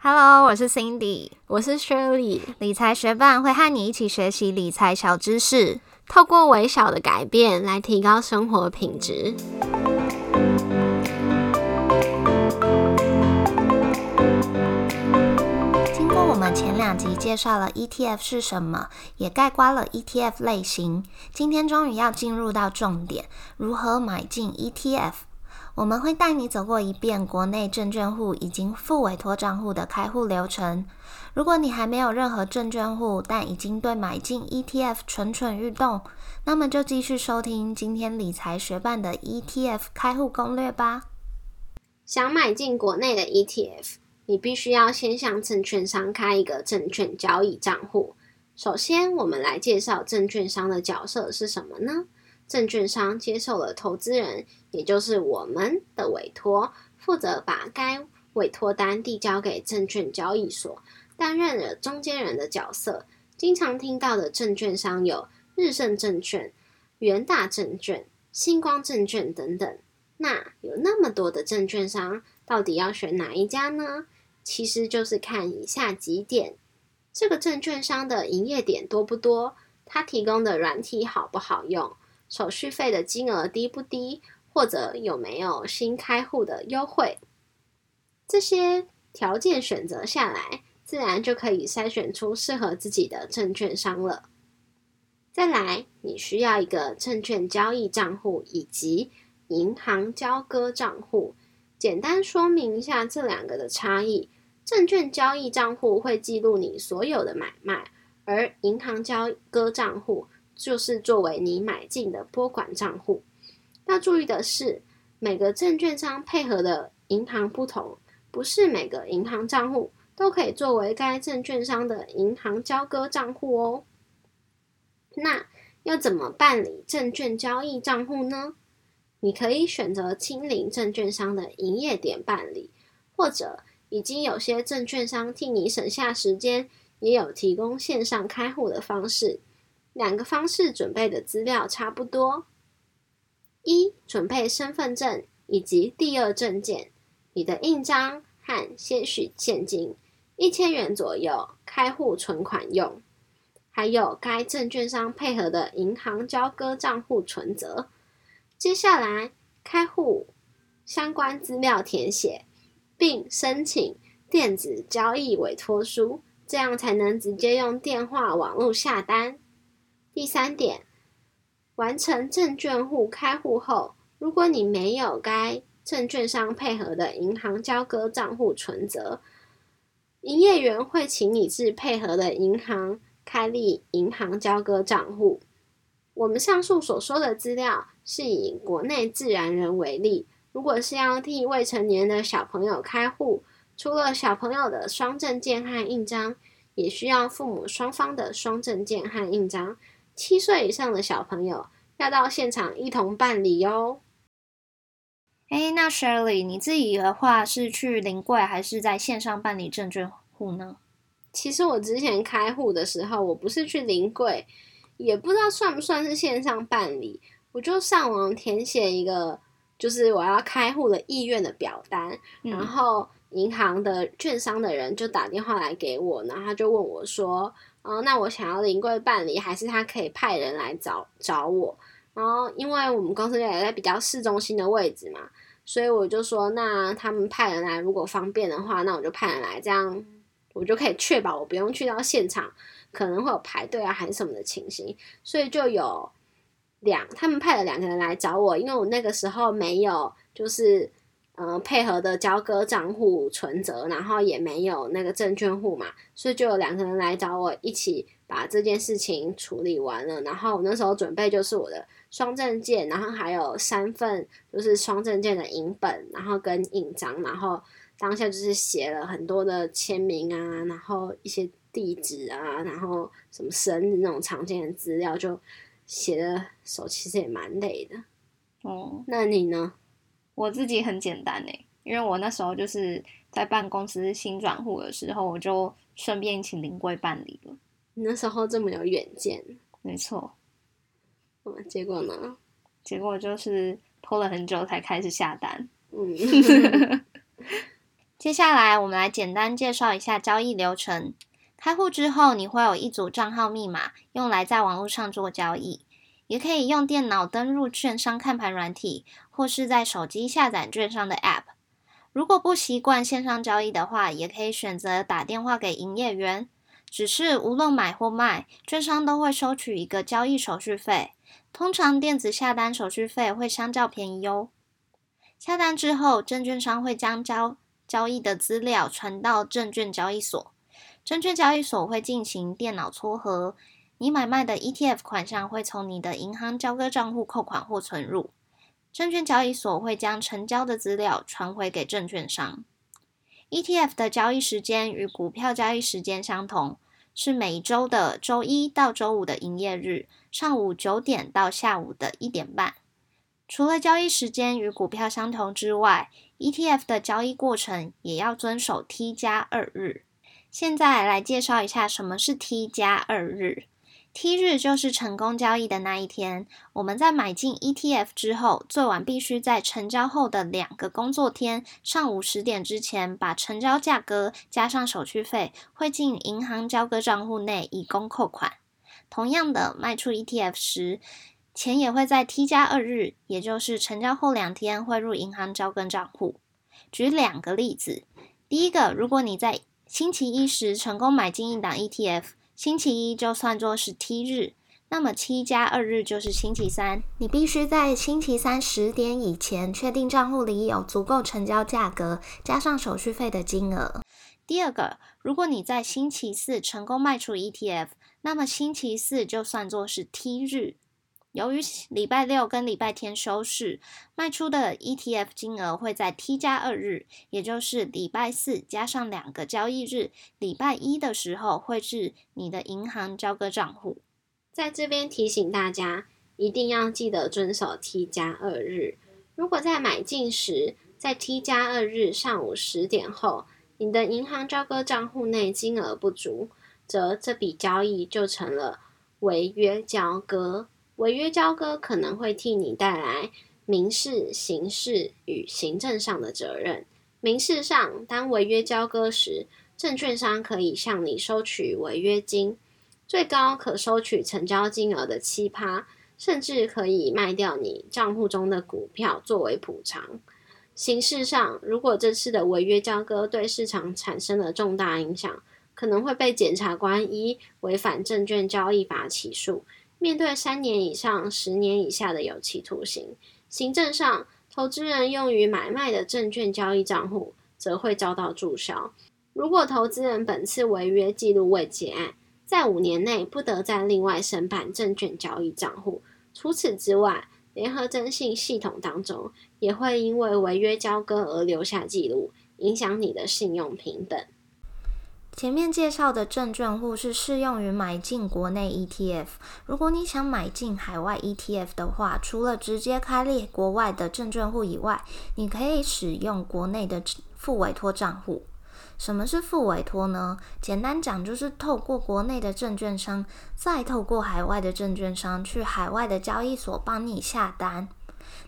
Hello，我是 Cindy，我是 Shirley。理财学伴会和你一起学习理财小知识，透过微小的改变来提高生活品质。经过我们前两集介绍了 ETF 是什么，也概括了 ETF 类型，今天终于要进入到重点：如何买进 ETF。我们会带你走过一遍国内证券户已经付委托账户的开户流程。如果你还没有任何证券户，但已经对买进 ETF 蠢蠢欲动，那么就继续收听今天理财学办的 ETF 开户攻略吧。想买进国内的 ETF，你必须要先向证券商开一个证券交易账户。首先，我们来介绍证券商的角色是什么呢？证券商接受了投资人，也就是我们的委托，负责把该委托单递交给证券交易所，担任了中间人的角色。经常听到的证券商有日盛证券、元大证券、星光证券等等。那有那么多的证券商，到底要选哪一家呢？其实就是看以下几点：这个证券商的营业点多不多，它提供的软体好不好用。手续费的金额低不低，或者有没有新开户的优惠？这些条件选择下来，自然就可以筛选出适合自己的证券商了。再来，你需要一个证券交易账户以及银行交割账户。简单说明一下这两个的差异：证券交易账户会记录你所有的买卖，而银行交割账户。就是作为你买进的拨款账户。要注意的是，每个证券商配合的银行不同，不是每个银行账户都可以作为该证券商的银行交割账户哦。那要怎么办理证券交易账户呢？你可以选择亲临证券商的营业点办理，或者已经有些证券商替你省下时间，也有提供线上开户的方式。两个方式准备的资料差不多：一、准备身份证以及第二证件，你的印章和些许现金，一千元左右，开户存款用；还有该证券商配合的银行交割账户存折。接下来，开户相关资料填写，并申请电子交易委托书，这样才能直接用电话、网络下单。第三点，完成证券户开户后，如果你没有该证券商配合的银行交割账户存折，营业员会请你至配合的银行开立银行交割账户。我们上述所说的资料是以国内自然人为例，如果是要替未成年的小朋友开户，除了小朋友的双证件和印章，也需要父母双方的双证件和印章。七岁以上的小朋友要到现场一同办理哟。哎，那 Shirley，你自己的话是去临柜还是在线上办理证券户呢？其实我之前开户的时候，我不是去临柜，也不知道算不算是线上办理，我就上网填写一个，就是我要开户的意愿的表单，然后银行的券商的人就打电话来给我，然后他就问我说。哦，那我想要临柜办理，还是他可以派人来找找我？然后，因为我们公司也在比较市中心的位置嘛，所以我就说，那他们派人来，如果方便的话，那我就派人来，这样我就可以确保我不用去到现场，可能会有排队啊还是什么的情形。所以就有两，他们派了两个人来找我，因为我那个时候没有，就是。嗯，配合的交割账户存折，然后也没有那个证券户嘛，所以就有两个人来找我一起把这件事情处理完了。然后那时候准备就是我的双证件，然后还有三份就是双证件的影本，然后跟印章，然后当下就是写了很多的签名啊，然后一些地址啊，然后什么生日那种常见的资料，就写的手其实也蛮累的。哦，那你呢？我自己很简单诶，因为我那时候就是在办公司新转户的时候，我就顺便请临柜办理了。你那时候这么有远见，没错。嗯，结果呢？结果就是拖了很久才开始下单。嗯。接下来，我们来简单介绍一下交易流程。开户之后，你会有一组账号密码，用来在网络上做交易。也可以用电脑登入券商看盘软体，或是在手机下载券商的 App。如果不习惯线上交易的话，也可以选择打电话给营业员。只是无论买或卖，券商都会收取一个交易手续费。通常电子下单手续费会相较便宜哟。下单之后，证券商会将交交易的资料传到证券交易所，证券交易所会进行电脑撮合。你买卖的 ETF 款项会从你的银行交割账户扣款或存入，证券交易所会将成交的资料传回给证券商。ETF 的交易时间与股票交易时间相同，是每周的周一到周五的营业日，上午九点到下午的一点半。除了交易时间与股票相同之外，ETF 的交易过程也要遵守 T 加二日。现在来介绍一下什么是 T 加二日。T 日就是成功交易的那一天。我们在买进 ETF 之后，最晚必须在成交后的两个工作天上午十点之前，把成交价格加上手续费汇进银行交割账户内，以供扣款。同样的，卖出 ETF 时，钱也会在 T 加二日，也就是成交后两天汇入银行交割账户。举两个例子，第一个，如果你在星期一时成功买进一档 ETF。星期一就算作是 T 日，那么七加二日就是星期三。你必须在星期三十点以前确定账户里有足够成交价格，加上手续费的金额。第二个，如果你在星期四成功卖出 ETF，那么星期四就算作是 T 日。由于礼拜六跟礼拜天休市，卖出的 ETF 金额会在 T 加二日，也就是礼拜四加上两个交易日，礼拜一的时候汇至你的银行交割账户。在这边提醒大家，一定要记得遵守 T 加二日。如果在买进时，在 T 加二日上午十点后，你的银行交割账户内金额不足，则这笔交易就成了违约交割。违约交割可能会替你带来民事、刑事与行政上的责任。民事上，当违约交割时，证券商可以向你收取违约金，最高可收取成交金额的七趴，甚至可以卖掉你账户中的股票作为补偿。刑事上，如果这次的违约交割对市场产生了重大影响，可能会被检察官依违反证券交易法起诉。面对三年以上十年以下的有期徒刑，行政上，投资人用于买卖的证券交易账户则会遭到注销。如果投资人本次违约记录未结案，在五年内不得再另外申办证券交易账户。除此之外，联合征信系统当中也会因为违约交割而留下记录，影响你的信用平等。前面介绍的证券户是适用于买进国内 ETF。如果你想买进海外 ETF 的话，除了直接开立国外的证券户以外，你可以使用国内的副委托账户。什么是副委托呢？简单讲，就是透过国内的证券商，再透过海外的证券商去海外的交易所帮你下单。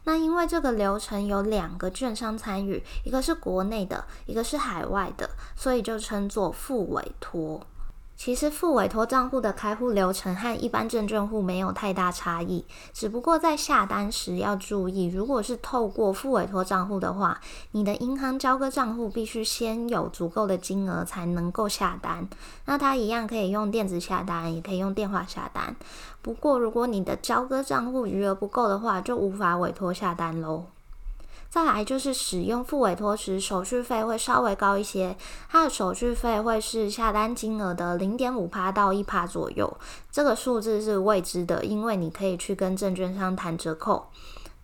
那因为这个流程有两个券商参与，一个是国内的，一个是海外的，所以就称作副委托。其实副委托账户的开户流程和一般证券户没有太大差异，只不过在下单时要注意，如果是透过副委托账户的话，你的银行交割账户必须先有足够的金额才能够下单。那它一样可以用电子下单，也可以用电话下单。不过如果你的交割账户余额不够的话，就无法委托下单喽。再来就是使用付委托时，手续费会稍微高一些，它的手续费会是下单金额的零点五趴到一趴左右，这个数字是未知的，因为你可以去跟证券商谈折扣，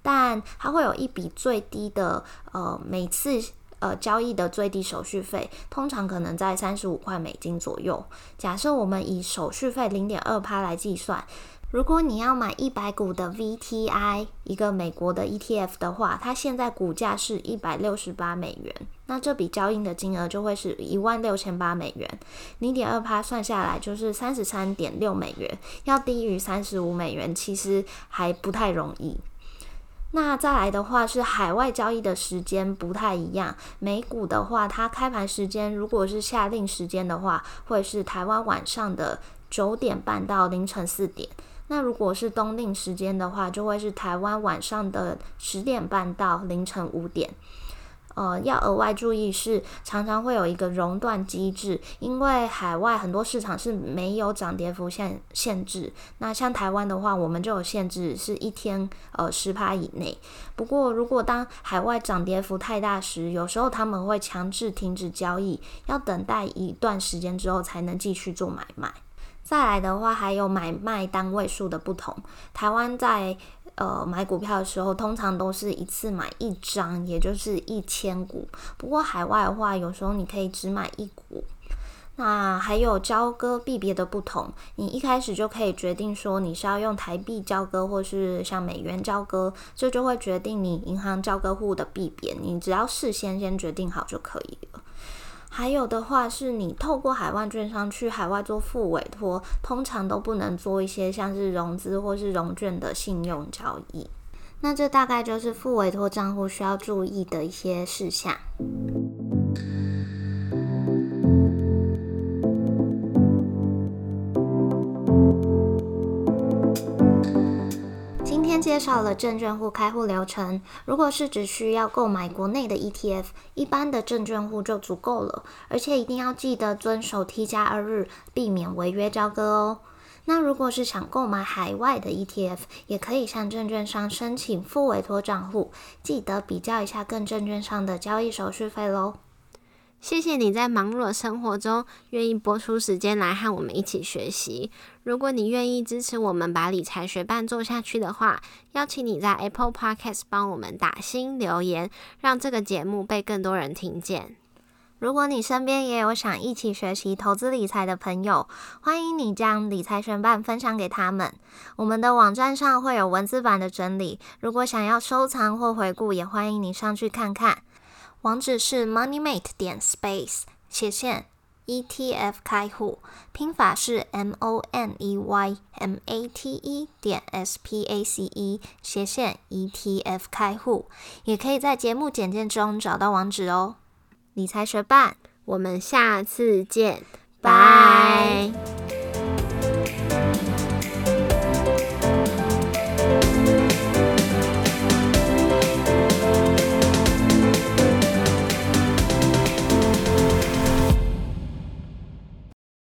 但它会有一笔最低的呃每次呃交易的最低手续费，通常可能在三十五块美金左右。假设我们以手续费零点二趴来计算。如果你要买一百股的 VTI，一个美国的 ETF 的话，它现在股价是一百六十八美元，那这笔交易的金额就会是一万六千八美元，零点二趴算下来就是三十三点六美元，要低于三十五美元其实还不太容易。那再来的话是海外交易的时间不太一样，美股的话，它开盘时间如果是夏令时间的话，会是台湾晚上的九点半到凌晨四点。那如果是冬令时间的话，就会是台湾晚上的十点半到凌晨五点。呃，要额外注意是常常会有一个熔断机制，因为海外很多市场是没有涨跌幅限限制。那像台湾的话，我们就有限制，是一天呃十趴以内。不过如果当海外涨跌幅太大时，有时候他们会强制停止交易，要等待一段时间之后才能继续做买卖。再来的话，还有买卖单位数的不同。台湾在呃买股票的时候，通常都是一次买一张，也就是一千股。不过海外的话，有时候你可以只买一股。那还有交割币别的不同，你一开始就可以决定说你是要用台币交割，或是像美元交割，这就会决定你银行交割户的币别。你只要事先先决定好就可以了。还有的话，是你透过海外券商去海外做负委托，通常都不能做一些像是融资或是融券的信用交易。那这大概就是负委托账户需要注意的一些事项。介绍了证券户开户流程。如果是只需要购买国内的 ETF，一般的证券户就足够了，而且一定要记得遵守 T 加二日，避免违约交割哦。那如果是想购买海外的 ETF，也可以向证券商申请副委托账户，记得比较一下跟证券商的交易手续费喽。谢谢你在忙碌的生活中愿意拨出时间来和我们一起学习。如果你愿意支持我们把理财学伴做下去的话，邀请你在 Apple Podcast 帮我们打新留言，让这个节目被更多人听见。如果你身边也有想一起学习投资理财的朋友，欢迎你将理财学伴分享给他们。我们的网站上会有文字版的整理，如果想要收藏或回顾，也欢迎你上去看看。网址是 moneymate 点 space 斜线 ETF 开户，拼法是 M O N E Y M A T E 点 S P A C E 斜线 ETF 开户，也可以在节目简介中找到网址哦。理财学伴，我们下次见，拜。